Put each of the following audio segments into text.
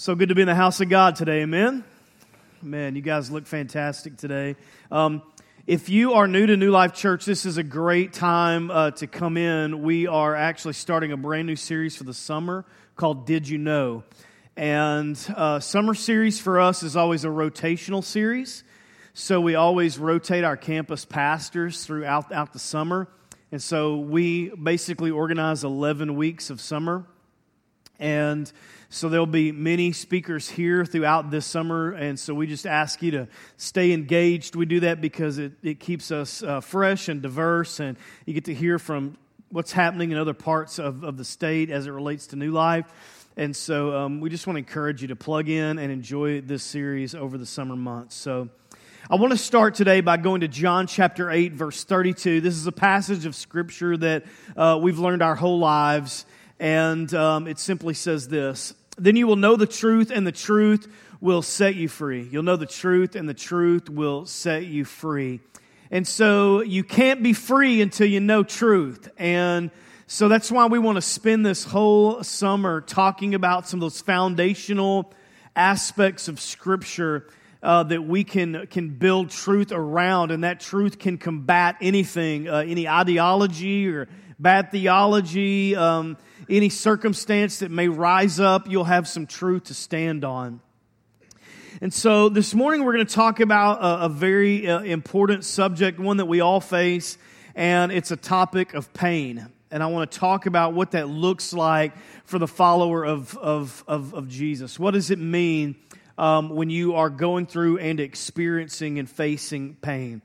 So good to be in the house of God today, amen? Man, you guys look fantastic today. Um, if you are new to New Life Church, this is a great time uh, to come in. We are actually starting a brand new series for the summer called Did You Know? And uh, summer series for us is always a rotational series. So we always rotate our campus pastors throughout out the summer. And so we basically organize 11 weeks of summer. And so there'll be many speakers here throughout this summer, and so we just ask you to stay engaged. We do that because it, it keeps us uh, fresh and diverse, and you get to hear from what's happening in other parts of, of the state as it relates to New Life. And so um, we just want to encourage you to plug in and enjoy this series over the summer months. So I want to start today by going to John chapter 8, verse 32. This is a passage of scripture that uh, we've learned our whole lives. And um, it simply says this then you will know the truth, and the truth will set you free. You'll know the truth, and the truth will set you free. And so you can't be free until you know truth. And so that's why we want to spend this whole summer talking about some of those foundational aspects of Scripture uh, that we can, can build truth around, and that truth can combat anything, uh, any ideology or bad theology. Um, any circumstance that may rise up, you'll have some truth to stand on. And so this morning we're going to talk about a, a very uh, important subject, one that we all face, and it's a topic of pain. And I want to talk about what that looks like for the follower of, of, of, of Jesus. What does it mean um, when you are going through and experiencing and facing pain?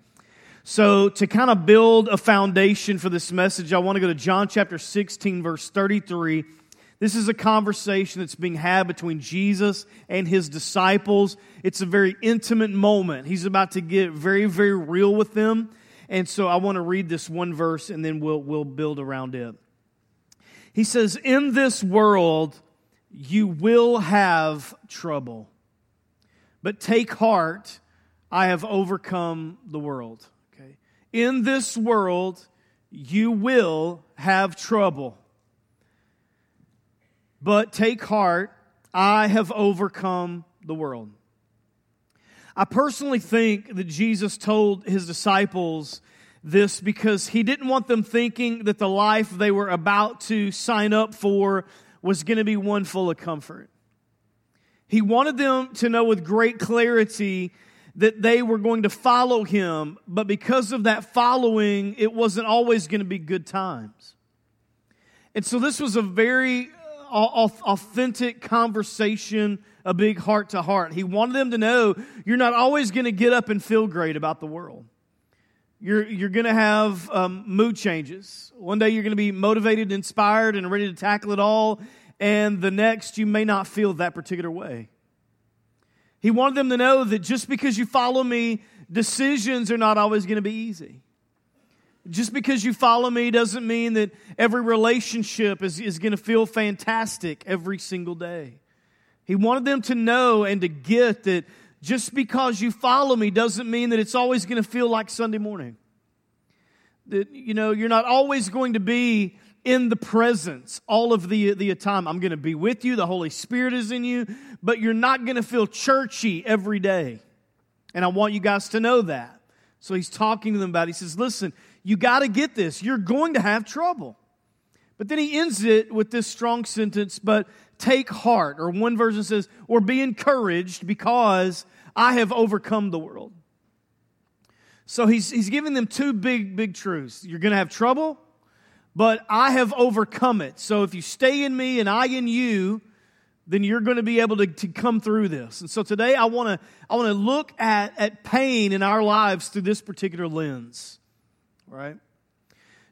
So, to kind of build a foundation for this message, I want to go to John chapter 16, verse 33. This is a conversation that's being had between Jesus and his disciples. It's a very intimate moment. He's about to get very, very real with them. And so I want to read this one verse and then we'll, we'll build around it. He says, In this world, you will have trouble, but take heart, I have overcome the world in this world you will have trouble. But take heart, I have overcome the world. I personally think that Jesus told his disciples this because he didn't want them thinking that the life they were about to sign up for was going to be one full of comfort. He wanted them to know with great clarity that they were going to follow him, but because of that following, it wasn't always going to be good times. And so this was a very uh, authentic conversation, a big heart to heart. He wanted them to know you're not always going to get up and feel great about the world. You're, you're going to have um, mood changes. One day you're going to be motivated, inspired, and ready to tackle it all, and the next you may not feel that particular way. He wanted them to know that just because you follow me, decisions are not always going to be easy. Just because you follow me doesn't mean that every relationship is, is going to feel fantastic every single day. He wanted them to know and to get that just because you follow me doesn't mean that it's always going to feel like Sunday morning. That, you know, you're not always going to be in the presence all of the, the time. I'm going to be with you. The Holy Spirit is in you, but you're not going to feel churchy every day. And I want you guys to know that. So he's talking to them about it. He says, listen, you got to get this. You're going to have trouble. But then he ends it with this strong sentence, but take heart. Or one version says, or be encouraged because I have overcome the world. So he's, he's giving them two big, big truths. You're going to have trouble but I have overcome it. So if you stay in me and I in you, then you're going to be able to, to come through this. And so today I want to I want to look at, at pain in our lives through this particular lens. Right?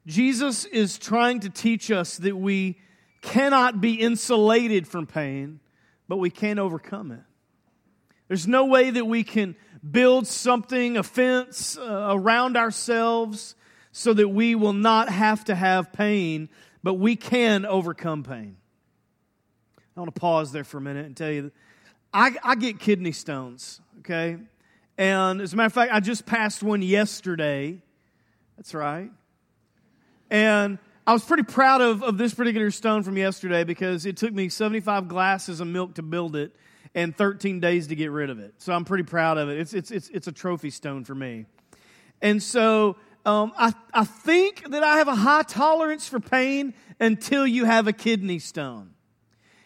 Jesus is trying to teach us that we cannot be insulated from pain, but we can overcome it. There's no way that we can build something, a fence uh, around ourselves so that we will not have to have pain, but we can overcome pain. I want to pause there for a minute and tell you I, I get kidney stones, okay? And as a matter of fact, I just passed one yesterday. That's right. And I was pretty proud of, of this particular stone from yesterday because it took me 75 glasses of milk to build it. and 13 days to get rid of it. So I'm pretty proud of it. It's, it's, it's, it's a trophy stone for me. And so um, I, I think that I have a high tolerance for pain until you have a kidney stone.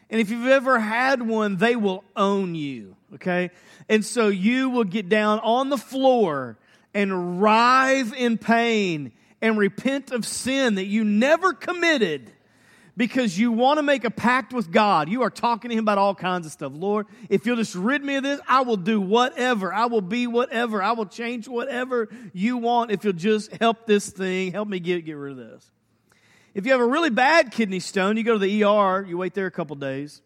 And if you've ever had one, they will own you, okay? And so you will get down on the floor and writhe in pain and repent of sin that you never committed because you want to make a pact with God. You are talking to Him about all kinds of stuff. Lord, if you'll just rid me of this, I will do whatever. I will be whatever. I will change whatever you want if you'll just help this thing, help me get, get rid of this. If you have a really bad kidney stone, you go to the ER, you wait there a couple days.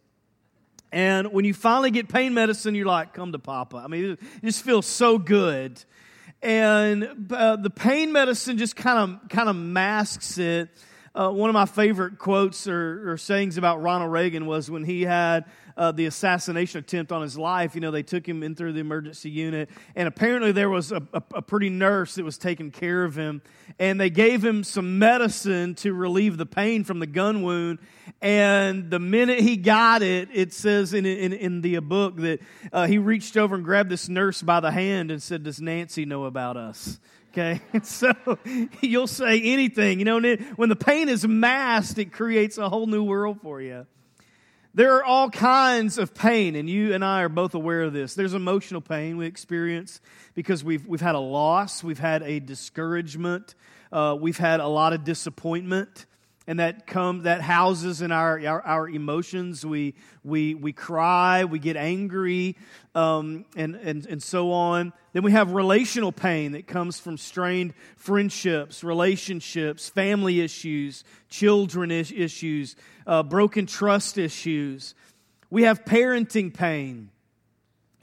And when you finally get pain medicine, you're like, come to Papa. I mean, it just feels so good. And uh, the pain medicine just kind of kind of masks it uh, one of my favorite quotes or, or, sayings about Ronald Reagan was when he had uh, the assassination attempt on his life. You know, they took him in through the emergency unit, and apparently there was a, a, a pretty nurse that was taking care of him, and they gave him some medicine to relieve the pain from the gun wound. And the minute he got it, it says in, in, in the book that uh, he reached over and grabbed this nurse by the hand and said, Does Nancy know about us? Okay, so you'll say anything. You know, when the pain is masked, it creates a whole new world for you. There are all kinds of pain, and you and I are both aware of this. There's emotional pain we experience because we've, we've had a loss, we've had a discouragement, uh, we've had a lot of disappointment and that come that houses in our, our, our emotions. We we we cry we get angry um, and, and and so on. Then we have relational pain that comes from strained friendships relationships family issues children issues uh, broken trust issues. We have parenting pain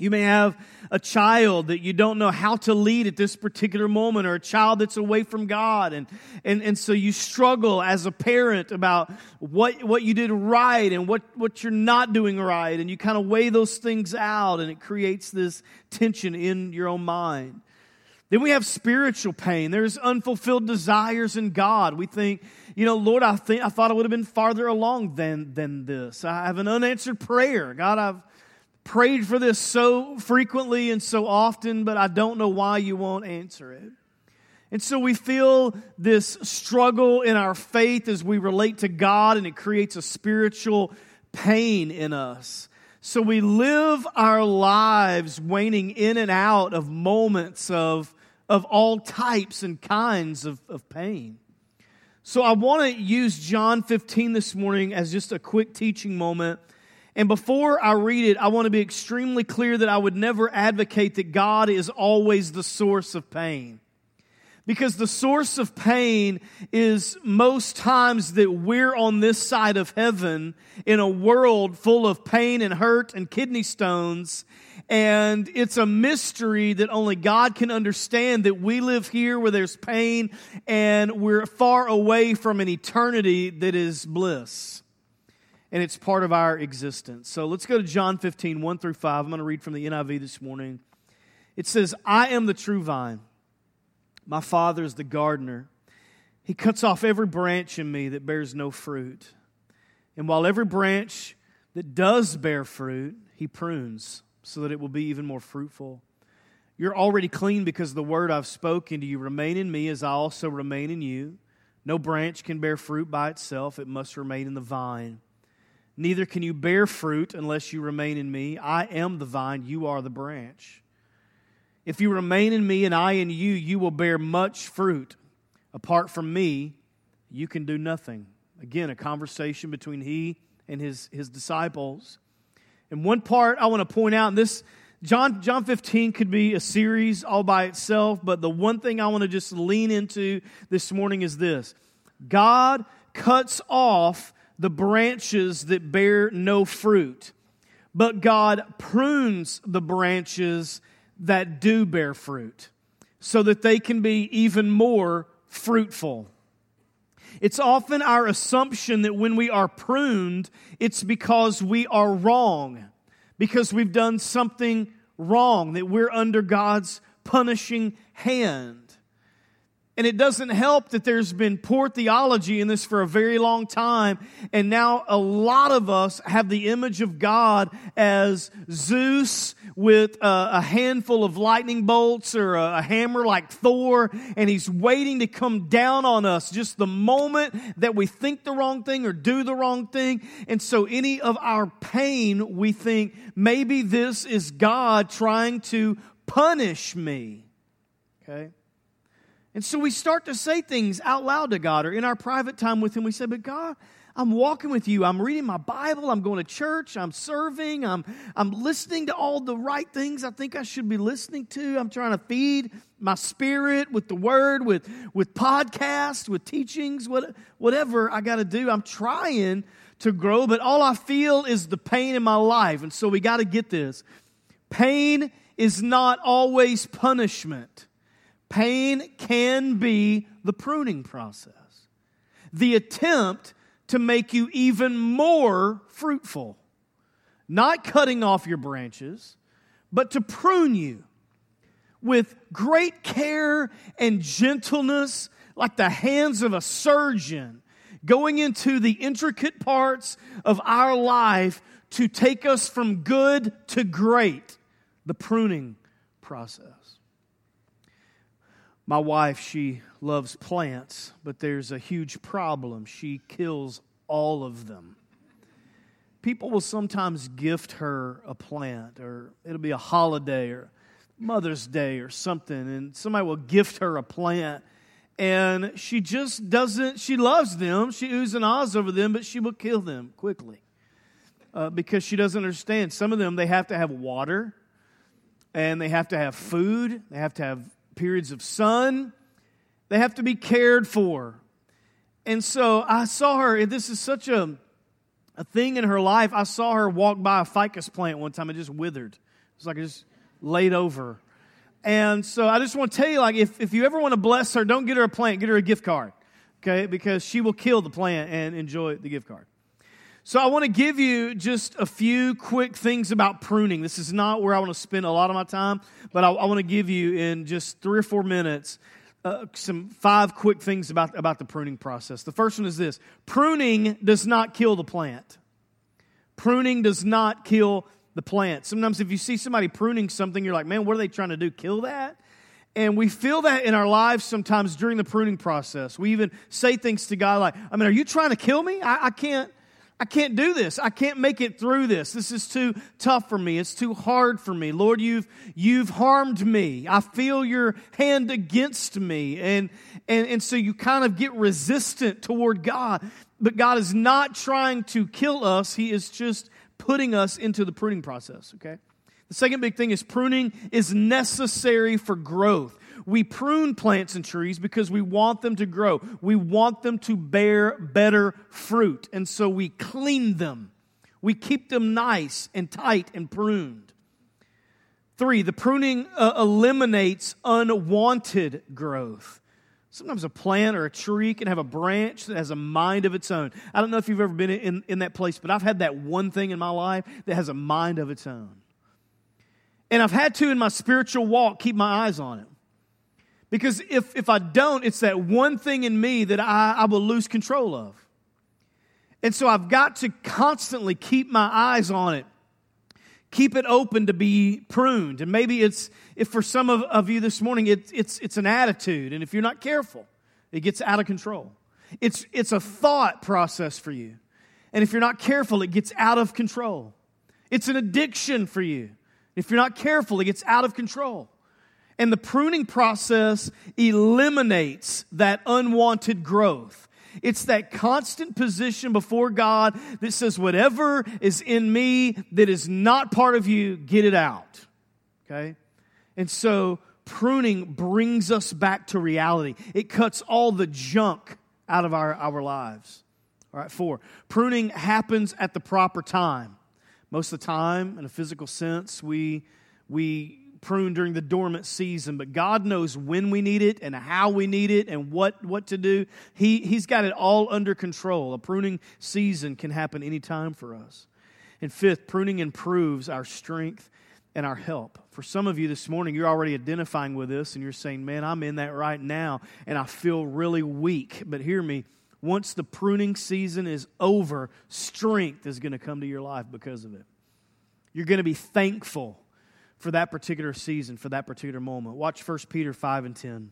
you may have a child that you don't know how to lead at this particular moment, or a child that's away from God. And, and, and so you struggle as a parent about what, what you did right and what, what you're not doing right. And you kind of weigh those things out, and it creates this tension in your own mind. Then we have spiritual pain. There's unfulfilled desires in God. We think, you know, Lord, I think I thought I would have been farther along than than this. I have an unanswered prayer. God, I've prayed for this so frequently and so often, but I don't know why you won't answer it. And so we feel this struggle in our faith as we relate to God, and it creates a spiritual pain in us. So we live our lives waning in and out of moments of, of all types and kinds of, of pain. So I want to use John 15 this morning as just a quick teaching moment and before I read it, I want to be extremely clear that I would never advocate that God is always the source of pain. Because the source of pain is most times that we're on this side of heaven in a world full of pain and hurt and kidney stones. And it's a mystery that only God can understand that we live here where there's pain and we're far away from an eternity that is bliss and it's part of our existence. So let's go to John 15, 1 through 5. I'm going to read from the NIV this morning. It says, I am the true vine. My Father is the gardener. He cuts off every branch in me that bears no fruit. And while every branch that does bear fruit, he prunes so that it will be even more fruitful. You're already clean because the word I've spoken to you remain in me as I also remain in you. No branch can bear fruit by itself, it must remain in the vine. Neither can you bear fruit unless you remain in me. I am the vine, you are the branch. If you remain in me and I in you, you will bear much fruit. Apart from me, you can do nothing. Again, a conversation between he and his, his disciples. And one part I want to point out, and this John, John 15 could be a series all by itself, but the one thing I want to just lean into this morning is this God cuts off the branches that bear no fruit, but God prunes the branches that do bear fruit so that they can be even more fruitful. It's often our assumption that when we are pruned, it's because we are wrong, because we've done something wrong, that we're under God's punishing hand. And it doesn't help that there's been poor theology in this for a very long time. And now a lot of us have the image of God as Zeus with a, handful of lightning bolts or a hammer like Thor. And he's waiting to come down on us just the moment that we think the wrong thing or do the wrong thing. And so any of our pain, we think maybe this is God trying to punish me. Okay? And so we start to say things out loud to God or in our private time with Him. We say, But God, I'm walking with you. I'm reading my Bible. I'm going to church. I'm serving. I'm, I'm listening to all the right things I think I should be listening to. I'm trying to feed my spirit with the word, with, with podcasts, with teachings, what, whatever I got to do. I'm trying to grow, but all I feel is the pain in my life. And so we got to get this. Pain is not always punishment. Pain can be the pruning process, the attempt to make you even more fruitful. Not cutting off your branches, but to prune you with great care and gentleness, like the hands of a surgeon, going into the intricate parts of our life to take us from good to great, the pruning process. My wife, she loves plants, but there's a huge problem. She kills all of them. People will sometimes gift her a plant, or it'll be a holiday or Mother's Day or something, and somebody will gift her a plant. And she just doesn't, she loves them. She oohs and ahs over them, but she will kill them quickly uh, because she doesn't understand. Some of them, they have to have water and they have to have food, they have to have periods of sun. They have to be cared for. And so I saw her, and this is such a, a thing in her life. I saw her walk by a ficus plant one time, it just withered. It's like it just laid over. And so I just want to tell you, like, if, if you ever want to bless her, don't get her a plant, get her a gift card, okay? Because she will kill the plant and enjoy the gift card. So I want to give you just a few quick things about pruning. This is not where I want to spend a lot of my time, but I, I want to give you in just three or four minutes uh, some five quick things about, about the pruning process. The first one is this pruning does not kill the plant. Pruning does not kill the plant. Sometimes if you see somebody pruning something, you're like, man, what are they trying to do? Kill that? And we feel that in our lives sometimes during the pruning process. We even say things to God like, I mean, are you trying to kill me? I, I can't. I can't do this. I can't make it through this. This is too tough for me. It's too hard for me. Lord, you've, you've harmed me. I feel your hand against me. And, and, and so you kind of get resistant toward God. But God is not trying to kill us. He is just putting us into the pruning process, okay? The second big thing is pruning is necessary for growth. We prune plants and trees because we want them to grow. We want them to bear better fruit. And so we clean them. We keep them nice and tight and pruned. Three, the pruning uh, eliminates unwanted growth. Sometimes a plant or a tree can have a branch that has a mind of its own. I don't know if you've ever been in, in that place, but I've had that one thing in my life that has a mind of its own. And I've had to, in my spiritual walk, keep my eyes on it. Because if, if I don't, it's that one thing in me that I, I will lose control of. And so I've got to constantly keep my eyes on it, keep it open to be pruned. And maybe it's, if for some of, of you this morning, it, it's, it's an attitude. And if you're not careful, it gets out of control. It's, it's a thought process for you. And if you're not careful, it gets out of control. It's an addiction for you. If you're not careful, it gets out of control. And the pruning process eliminates that unwanted growth. It's that constant position before God that says, whatever is in me that is not part of you, get it out. Okay? And so pruning brings us back to reality. It cuts all the junk out of our, our lives. All right, four. Pruning happens at the proper time. Most of the time, in a physical sense, we, we prune during the dormant season, but God knows when we need it and how we need it and what, what to do. He, he's got it all under control. A pruning season can happen anytime for us. And fifth, pruning improves our strength and our help. For some of you this morning, you're already identifying with this and you're saying, Man, I'm in that right now and I feel really weak. But hear me, once the pruning season is over, strength is going to come to your life because of it. You're going to be thankful for that particular season, for that particular moment. Watch 1 Peter 5 and 10.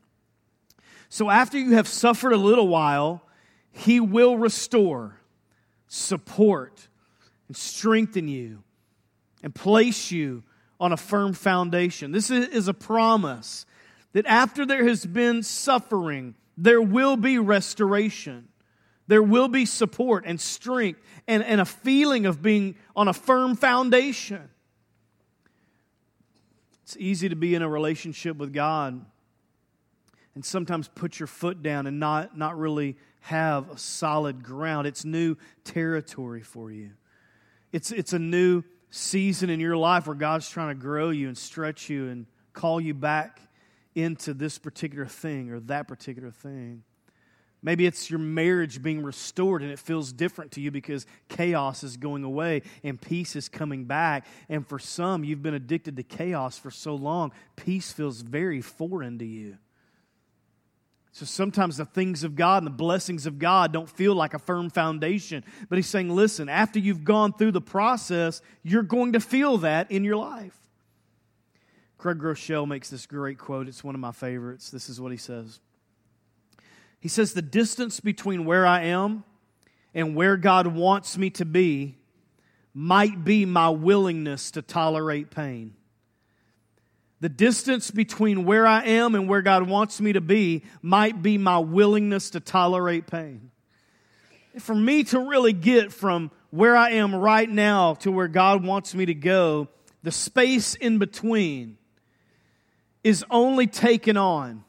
So after you have suffered a little while, he will restore, support, and strengthen you and place you on a firm foundation. This is a promise that after there has been suffering, there will be restoration. There will be support and strength and, and a feeling of being on a firm foundation. It's easy to be in a relationship with God and sometimes put your foot down and not, not really have a solid ground. It's new territory for you. It's, it's a new season in your life where God's trying to grow you and stretch you and call you back into this particular thing or that particular thing. Maybe it's your marriage being restored and it feels different to you because chaos is going away and peace is coming back. And for some, you've been addicted to chaos for so long, peace feels very foreign to you. So sometimes the things of God and the blessings of God don't feel like a firm foundation. But he's saying, listen, after you've gone through the process, you're going to feel that in your life. Craig Groeschel makes this great quote. It's one of my favorites. This is what he says He says, The distance between where I am and where God wants me to be might be my willingness to tolerate pain. The distance between where I am and where God wants me to be might be my willingness to tolerate pain. For me to really get from where I am right now to where God wants me to go, the space in between is only taken on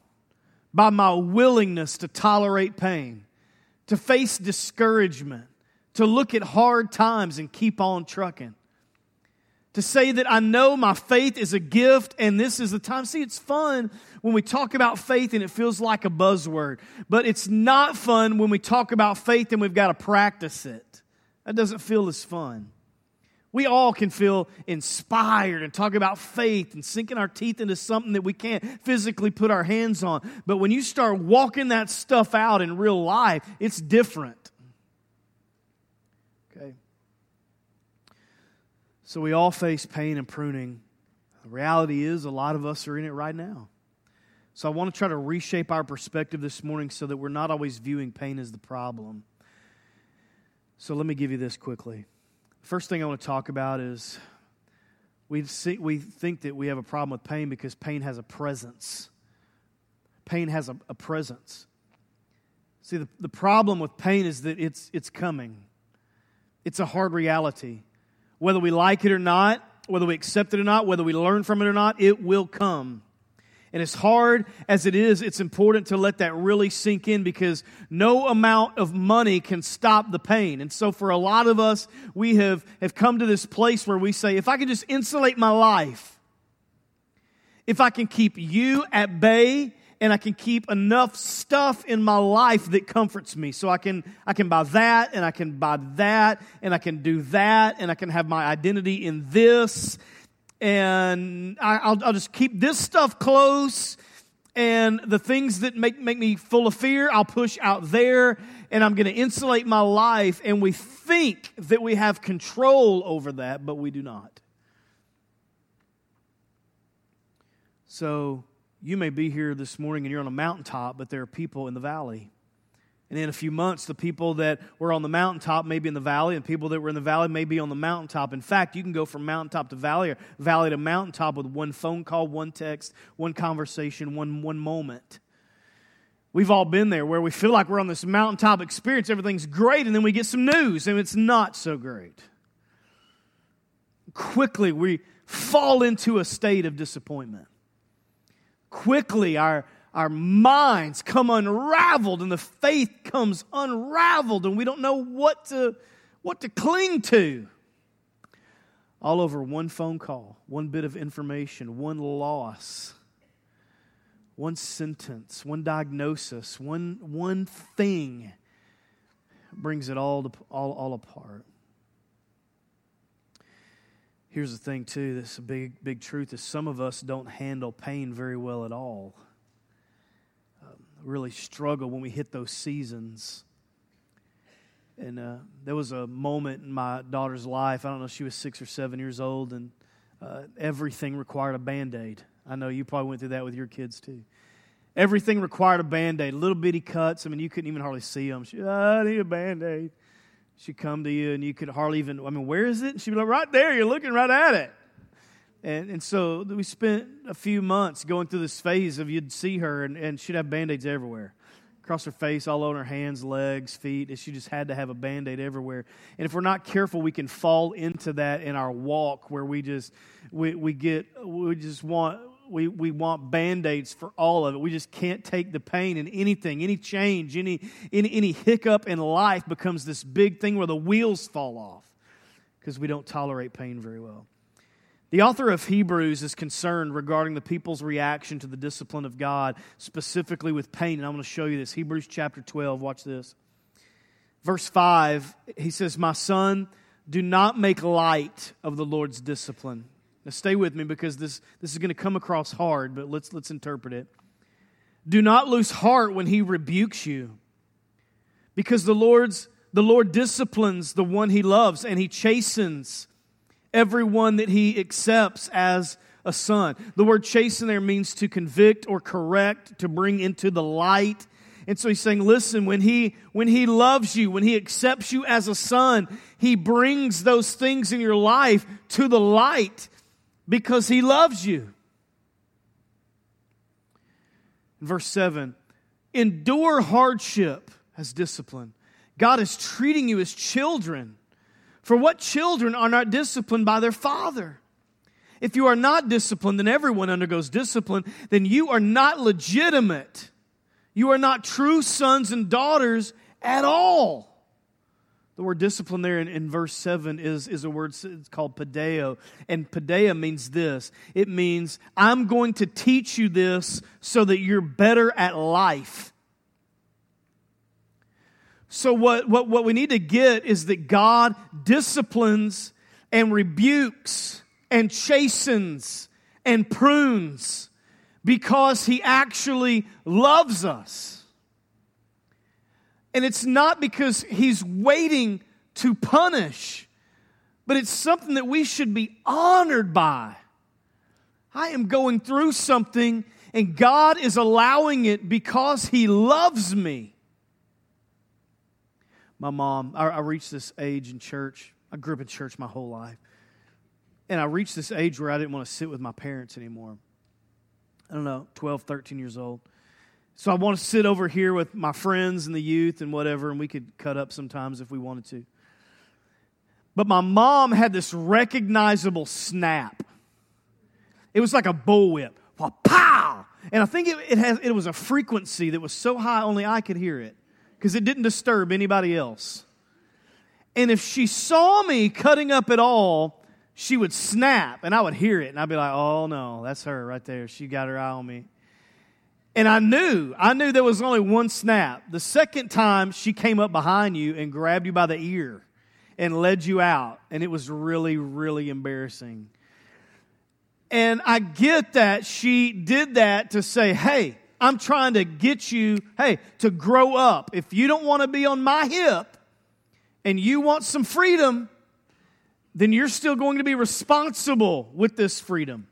by my willingness to tolerate pain, to face discouragement, to look at hard times and keep on trucking to say that I know my faith is a gift and this is the time. See, it's fun when we talk about faith and it feels like a buzzword, but it's not fun when we talk about faith and we've got to practice it. That doesn't feel as fun. We all can feel inspired and talk about faith and sinking our teeth into something that we can't physically put our hands on. But when you start walking that stuff out in real life, it's different. Okay? So we all face pain and pruning. The reality is, a lot of us are in it right now. So I want to try to reshape our perspective this morning so that we're not always viewing pain as the problem. So let me give you this quickly. First thing I want to talk about is we, see, we think that we have a problem with pain because pain has a presence. Pain has a, a presence. See, the, the problem with pain is that it's, it's coming, it's a hard reality. Whether we like it or not, whether we accept it or not, whether we learn from it or not, it will come. And as hard as it is, it's important to let that really sink in because no amount of money can stop the pain. And so for a lot of us, we have, have come to this place where we say, if I can just insulate my life, if I can keep you at bay and I can keep enough stuff in my life that comforts me. So I can, I can buy that and I can buy that and I can do that and I can have my identity in this and I, will I'll just keep this stuff close and the things that make, make me full of fear, I'll push out there and I'm going to insulate my life. And we think that we have control over that, but we do not. So you may be here this morning and you're on a mountaintop, but there are people in the valley. And in a few months, the people that were on the mountaintop may be in the valley, and people that were in the valley may be on the mountaintop. In fact, you can go from mountaintop to valley or valley to mountaintop with one phone call, one text, one conversation, one, one moment. We've all been there where we feel like we're on this mountaintop experience, everything's great, and then we get some news, and it's not so great. Quickly, we fall into a state of disappointment quickly our, our minds come unraveled and the faith comes unraveled and we don't know what to, what to cling to. All over one phone call, one bit of information, one loss, one sentence, one diagnosis, one, one thing brings it all, to, all, all apart. Here's the thing, too. This big, big truth is some of us don't handle pain very well at all. Really struggle when we hit those seasons. And uh, there was a moment in my daughter's life. I don't know, she was six or seven years old, and uh, everything required a band aid. I know you probably went through that with your kids too. Everything required a band aid, little bitty cuts. I mean, you couldn't even hardly see them. She, oh, I need a band aid. She'd come to you and you could hardly even, I mean, where is it? And she'd be like, right there, you're looking right at it. And, and so we spent a few months going through this phase of you'd see her and, and she'd have band aids everywhere across her face, all on her hands, legs, feet. And she just had to have a band aid everywhere. And if we're not careful, we can fall into that in our walk where we just, we, we get, we just want, we, we want band-aids for all of it we just can't take the pain and anything any change any, any, any hiccup in life becomes this big thing where the wheels fall off because we don't tolerate pain very well the author of Hebrews is concerned regarding the people's reaction to the discipline of God, specifically with pain. And I'm going to show you this. Hebrews chapter 12, watch this. Verse 5, he says, My son, do not make light of the Lord's discipline. Now stay with me because this, this is going to come across hard, but let's, let's interpret it. Do not lose heart when he rebukes you, because the Lord's the Lord disciplines the one he loves, and he chastens everyone that he accepts as a son. The word chasten there means to convict or correct, to bring into the light. And so he's saying, listen, when he, when he loves you, when he accepts you as a son, he brings those things in your life to the light because he loves you. Verse 7 Endure hardship as discipline. God is treating you as children. For what children are not disciplined by their father? If you are not disciplined, then everyone undergoes discipline, then you are not legitimate. You are not true sons and daughters at all. The word discipline there in, in verse 7 is, is a word it's called padeo. And paideia means this it means, I'm going to teach you this so that you're better at life. So, what, what, what we need to get is that God disciplines and rebukes and chastens and prunes because He actually loves us. And it's not because He's waiting to punish, but it's something that we should be honored by. I am going through something, and God is allowing it because He loves me my mom, I, I reached this age in church. I grew up in church my whole life. And I reached this age where I didn't want to sit with my parents anymore. I don't know, 12, 13 years old. So I want to sit over here with my friends and the youth and whatever, and we could cut up sometimes if we wanted to. But my mom had this recognizable snap. It was like a bullwhip. Pow! And I think it, it, has, it was a frequency that was so high only I could hear it because it didn't disturb anybody else. And if she saw me cutting up at all, she would snap and I would hear it and I'd be like, oh no, that's her right there. She got her eye on me. And I knew, I knew there was only one snap. The second time she came up behind you and grabbed you by the ear and led you out. And it was really, really embarrassing. And I get that she did that to say, hey, I'm trying to get you, hey, to grow up. If you don't want to be on my hip and you want some freedom, then you're still going to be responsible with this freedom.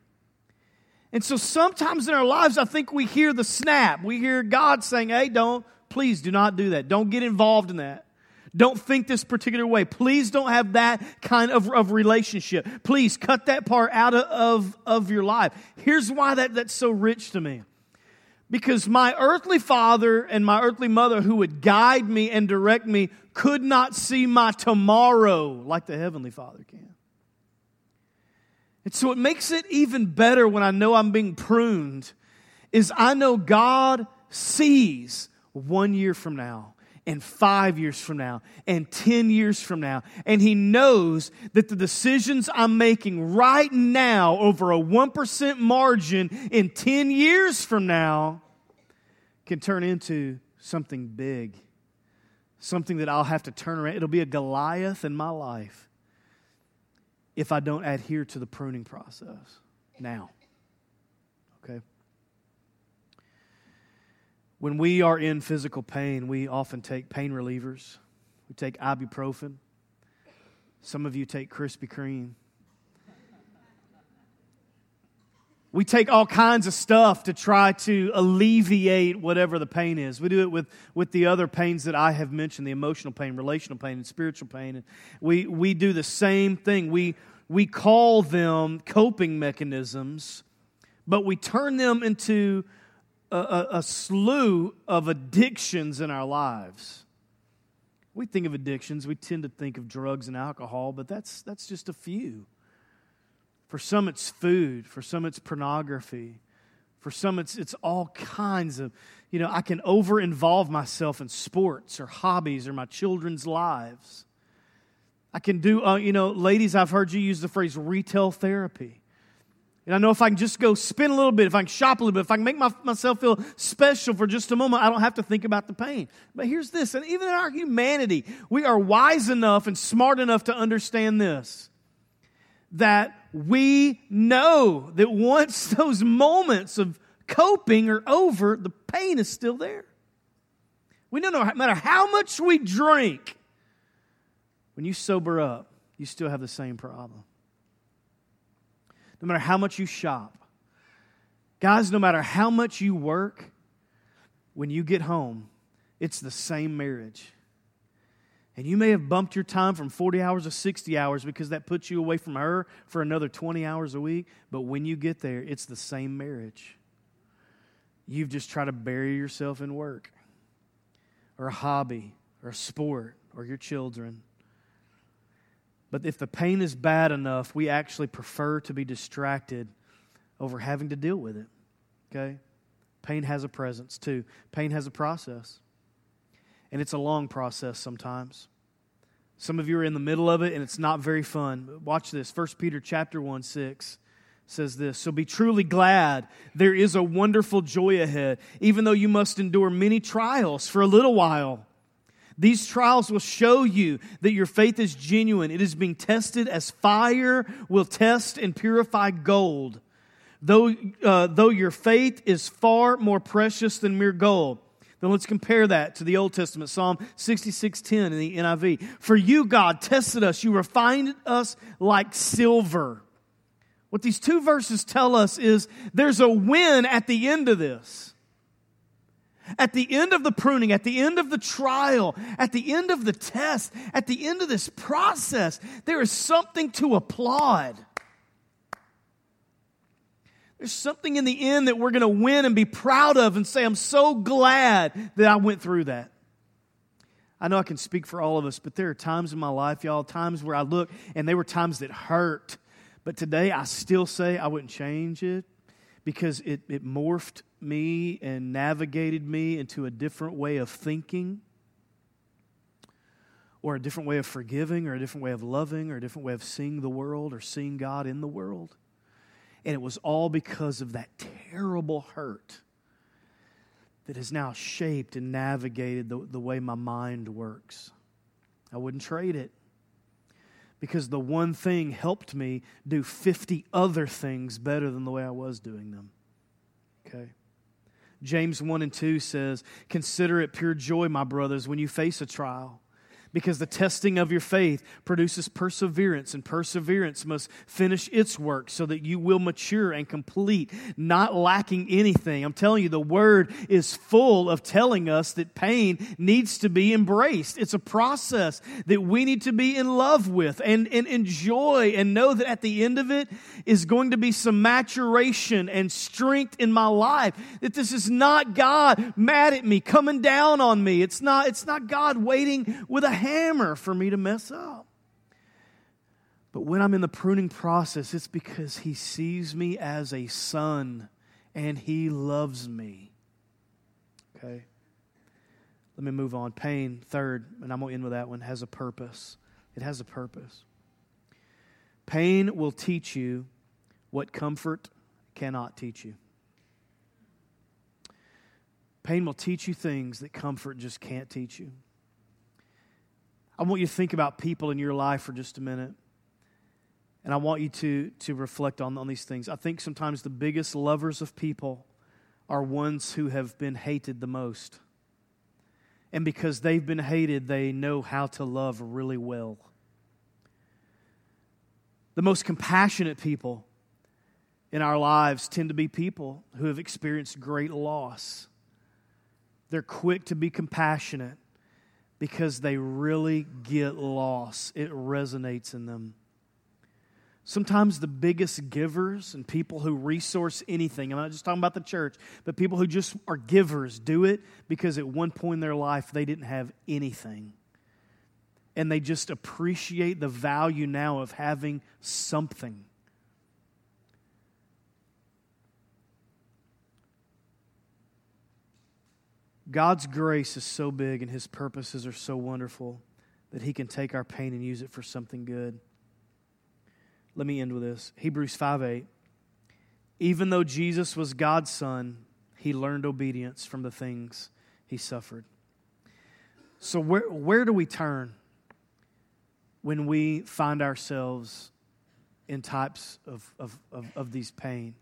And so sometimes in our lives, I think we hear the snap. We hear God saying, hey, don't, please do not do that. Don't get involved in that. Don't think this particular way. Please don't have that kind of, of relationship. Please cut that part out of, of, of your life. Here's why that, that's so rich to me. Because my earthly father and my earthly mother, who would guide me and direct me, could not see my tomorrow like the Heavenly Father can. And so it makes it even better when I know I'm being pruned, is I know God sees one year from now and five years from now and 10 years from now. And He knows that the decisions I'm making right now over a 1% margin in 10 years from now can turn into something big, something that I'll have to turn around. It'll be a Goliath in my life. if I don't adhere to the pruning process now. Okay? When we are in physical pain, we often take pain relievers. We take ibuprofen. Some of you take Krispy Kreme. We take all kinds of stuff to try to alleviate whatever the pain is. We do it with, with the other pains that I have mentioned the emotional pain, relational pain, and spiritual pain. And we, we do the same thing. We, we call them coping mechanisms, but we turn them into a, a, a slew of addictions in our lives. We think of addictions, we tend to think of drugs and alcohol, but that's, that's just a few. For some, it's food. For some, it's pornography. For some, it's, it's all kinds of, you know, I can over involve myself in sports or hobbies or my children's lives. I can do, uh, you know, ladies, I've heard you use the phrase retail therapy. And I know if I can just go spin a little bit, if I can shop a little bit, if I can make my, myself feel special for just a moment, I don't have to think about the pain. But here's this, and even in our humanity, we are wise enough and smart enough to understand this that we know that once those moments of coping are over, the pain is still there. We know no matter how much we drink, when you sober up, you still have the same problem. No matter how much you shop, guys, no matter how much you work, when you get home, it's the same marriage. And you may have bumped your time from 40 hours to 60 hours because that puts you away from her for another 20 hours a week. But when you get there, it's the same marriage. You've just tried to bury yourself in work or a hobby or a sport or your children. But if the pain is bad enough, we actually prefer to be distracted over having to deal with it. Okay? Pain has a presence too, pain has a process. And it's a long process sometimes. Some of you are in the middle of it and it's not very fun. Watch this. 1 Peter chapter 1 6 says this So be truly glad. There is a wonderful joy ahead, even though you must endure many trials for a little while. These trials will show you that your faith is genuine. It is being tested as fire will test and purify gold. Though, uh, though your faith is far more precious than mere gold. Then let's compare that to the Old Testament, Psalm 66:10 in the NIV. For you, God, tested us. You refined us like silver. What these two verses tell us is there's a win at the end of this. At the end of the pruning, at the end of the trial, at the end of the test, at the end of this process, there is something to applaud. There's something in the end that we're going to win and be proud of and say, I'm so glad that I went through that. I know I can speak for all of us, but there are times in my life, y'all, times where I look and they were times that hurt. But today I still say I wouldn't change it because it, it morphed me and navigated me into a different way of thinking or a different way of forgiving or a different way of loving or a different way of seeing the world or seeing God in the world. And it was all because of that terrible hurt that has now shaped and navigated the, the way my mind works. I wouldn't trade it because the one thing helped me do 50 other things better than the way I was doing them. Okay? James 1 and 2 says, Consider it pure joy, my brothers, when you face a trial because the testing of your faith produces perseverance, and perseverance must finish its work so that you will mature and complete, not lacking anything. I'm telling you, the word is full of telling us that pain needs to be embraced. It's a process that we need to be in love with and, and enjoy and know that at the end of it is going to be some maturation and strength in my life. That this is not God mad at me, coming down on me. It's not, it's not God waiting with a hammer for me to mess up. But when I'm in the pruning process, it's because He sees me as a son and He loves me. Okay? Let me move on. Pain, third, and I'm going to end with that one, has a purpose. It has a purpose. Pain will teach you what comfort cannot teach you. Pain will teach you things that comfort just can't teach you. I want you to think about people in your life for just a minute. And I want you to, to reflect on, on these things. I think sometimes the biggest lovers of people are ones who have been hated the most. And because they've been hated, they know how to love really well. The most compassionate people in our lives tend to be people who have experienced great loss. They're quick to be compassionate because they really get loss, it resonates in them. Sometimes the biggest givers and people who resource anything, I'm not just talking about the church, but people who just are givers do it because at one point in their life they didn't have anything. And they just appreciate the value now of having something. God's grace is so big and his purposes are so wonderful that he can take our pain and use it for something good. Let me end with this. Hebrews 5 8. Even though Jesus was God's son, he learned obedience from the things he suffered. So, where, where do we turn when we find ourselves in types of, of, of, of these pain?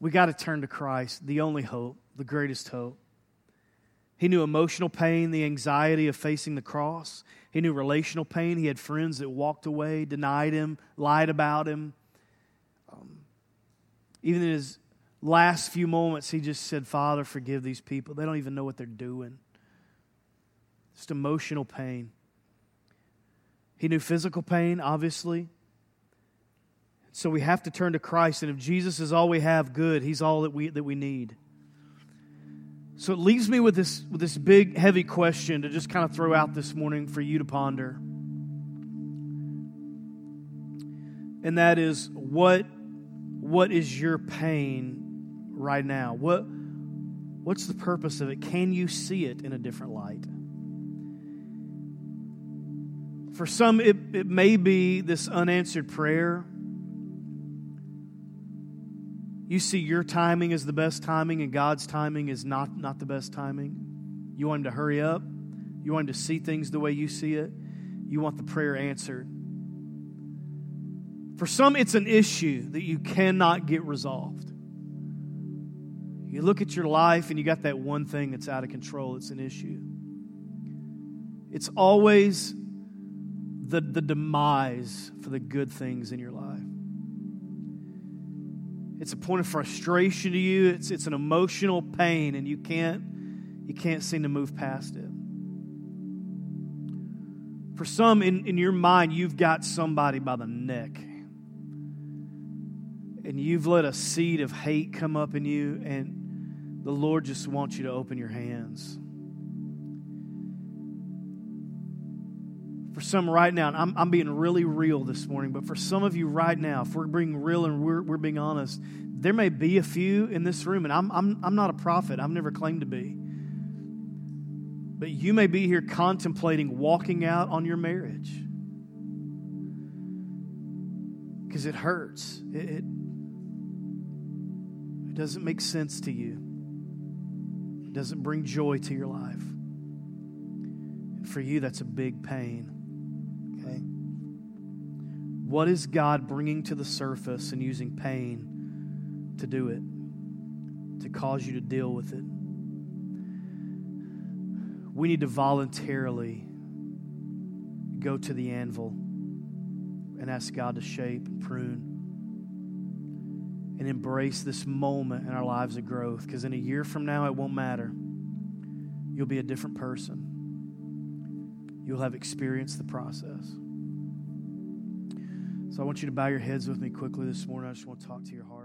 We got to turn to Christ, the only hope, the greatest hope. He knew emotional pain, the anxiety of facing the cross. He knew relational pain. He had friends that walked away, denied him, lied about him. Um, even in his last few moments, he just said, Father, forgive these people. They don't even know what they're doing. Just emotional pain. He knew physical pain, obviously. So we have to turn to Christ. And if Jesus is all we have, good. He's all that we, that we need. So it leaves me with this, with this big, heavy question to just kind of throw out this morning for you to ponder. And that is what, what is your pain right now? What, what's the purpose of it? Can you see it in a different light? For some, it, it may be this unanswered prayer you see your timing is the best timing and God's timing is not, not the best timing. You want Him to hurry up. You want Him to see things the way you see it. You want the prayer answered. For some, it's an issue that you cannot get resolved. You look at your life and you got that one thing that's out of control, it's an issue. It's always the, the demise for the good things in your life. It's a point of frustration to you. It's, it's an emotional pain, and you can't, you can't seem to move past it. For some, in, in your mind, you've got somebody by the neck. And you've let a seed of hate come up in you, and the Lord just wants you to open your hands. Some right now, and I'm, I'm being really real this morning, but for some of you right now, if we're being real and we're, we're being honest, there may be a few in this room, and I'm, I'm, I'm not a prophet, I've never claimed to be. But you may be here contemplating walking out on your marriage because it hurts. It, it, it doesn't make sense to you, it doesn't bring joy to your life. And for you, that's a big pain. What is God bringing to the surface and using pain to do it, to cause you to deal with it? We need to voluntarily go to the anvil and ask God to shape and prune and embrace this moment in our lives of growth because in a year from now, it won't matter. You'll be a different person. You'll have experienced the process. So I want you to bow your heads with me quickly this morning. I just want to talk to your heart.